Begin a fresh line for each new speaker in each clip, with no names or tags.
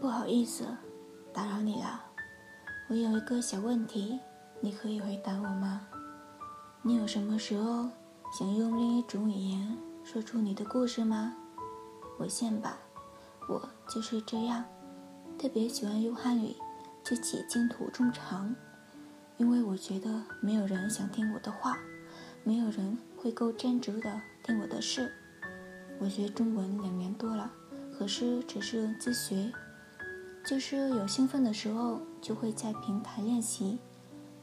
不好意思，打扰你了。我有一个小问题，你可以回答我吗？你有什么时候想用另一种语言说出你的故事吗？我现吧，我就是这样，特别喜欢用汉语自己净土中长，因为我觉得没有人想听我的话，没有人会够专注的听我的事。我学中文两年多了，可是只是自学。就是有兴奋的时候，就会在平台练习；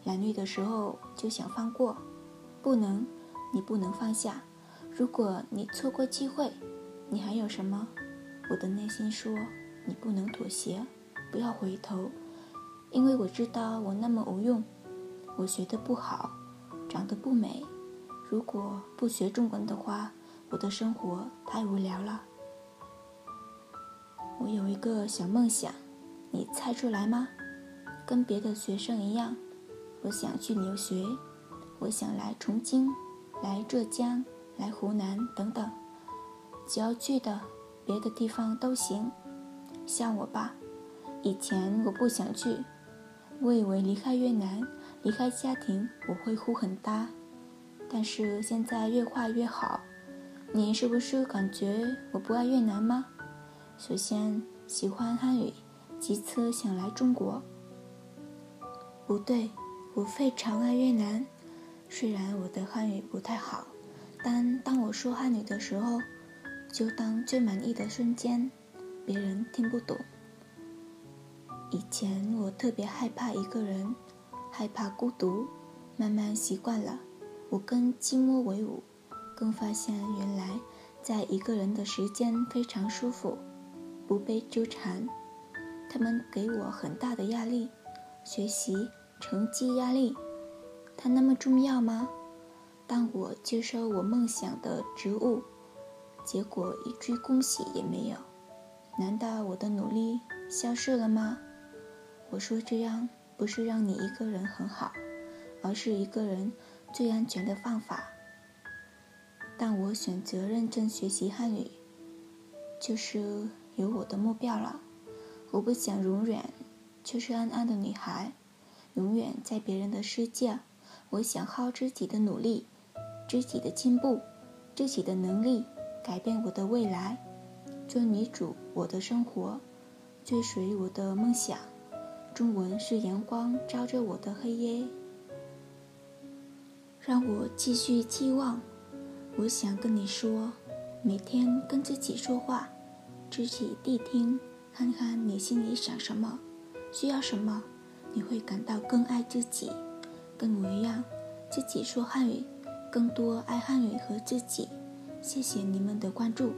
懒惰的时候，就想放过。不能，你不能放下。如果你错过机会，你还有什么？我的内心说，你不能妥协，不要回头，因为我知道我那么无用，我学的不好，长得不美。如果不学中文的话，我的生活太无聊了。我有一个小梦想。你猜出来吗？跟别的学生一样，我想去留学，我想来重庆，来浙江，来湖南等等，只要去的别的地方都行。像我吧，以前我不想去，我以为离开越南，离开家庭我会哭很大，但是现在越画越好。你是不是感觉我不爱越南吗？首先喜欢汉语。其次想来中国，不对，我非常爱越南。虽然我的汉语不太好，但当我说汉语的时候，就当最满意的瞬间。别人听不懂。以前我特别害怕一个人，害怕孤独，慢慢习惯了，我跟寂寞为伍，更发现原来在一个人的时间非常舒服，不被纠缠。他们给我很大的压力，学习成绩压力，它那么重要吗？当我接受我梦想的职务，结果一句恭喜也没有，难道我的努力消失了吗？我说这样不是让你一个人很好，而是一个人最安全的方法。但我选择认真学习汉语，就是有我的目标了。我不想永远就是安安的女孩，永远在别人的世界。我想靠自己的努力，自己的进步，自己的能力改变我的未来，做女主我的生活，追随我的梦想。中文是阳光照着我的黑夜，让我继续期望。我想跟你说，每天跟自己说话，自己谛听。看看你心里想什么，需要什么，你会感到更爱自己，跟我一样，自己说汉语，更多爱汉语和自己。谢谢你们的关注。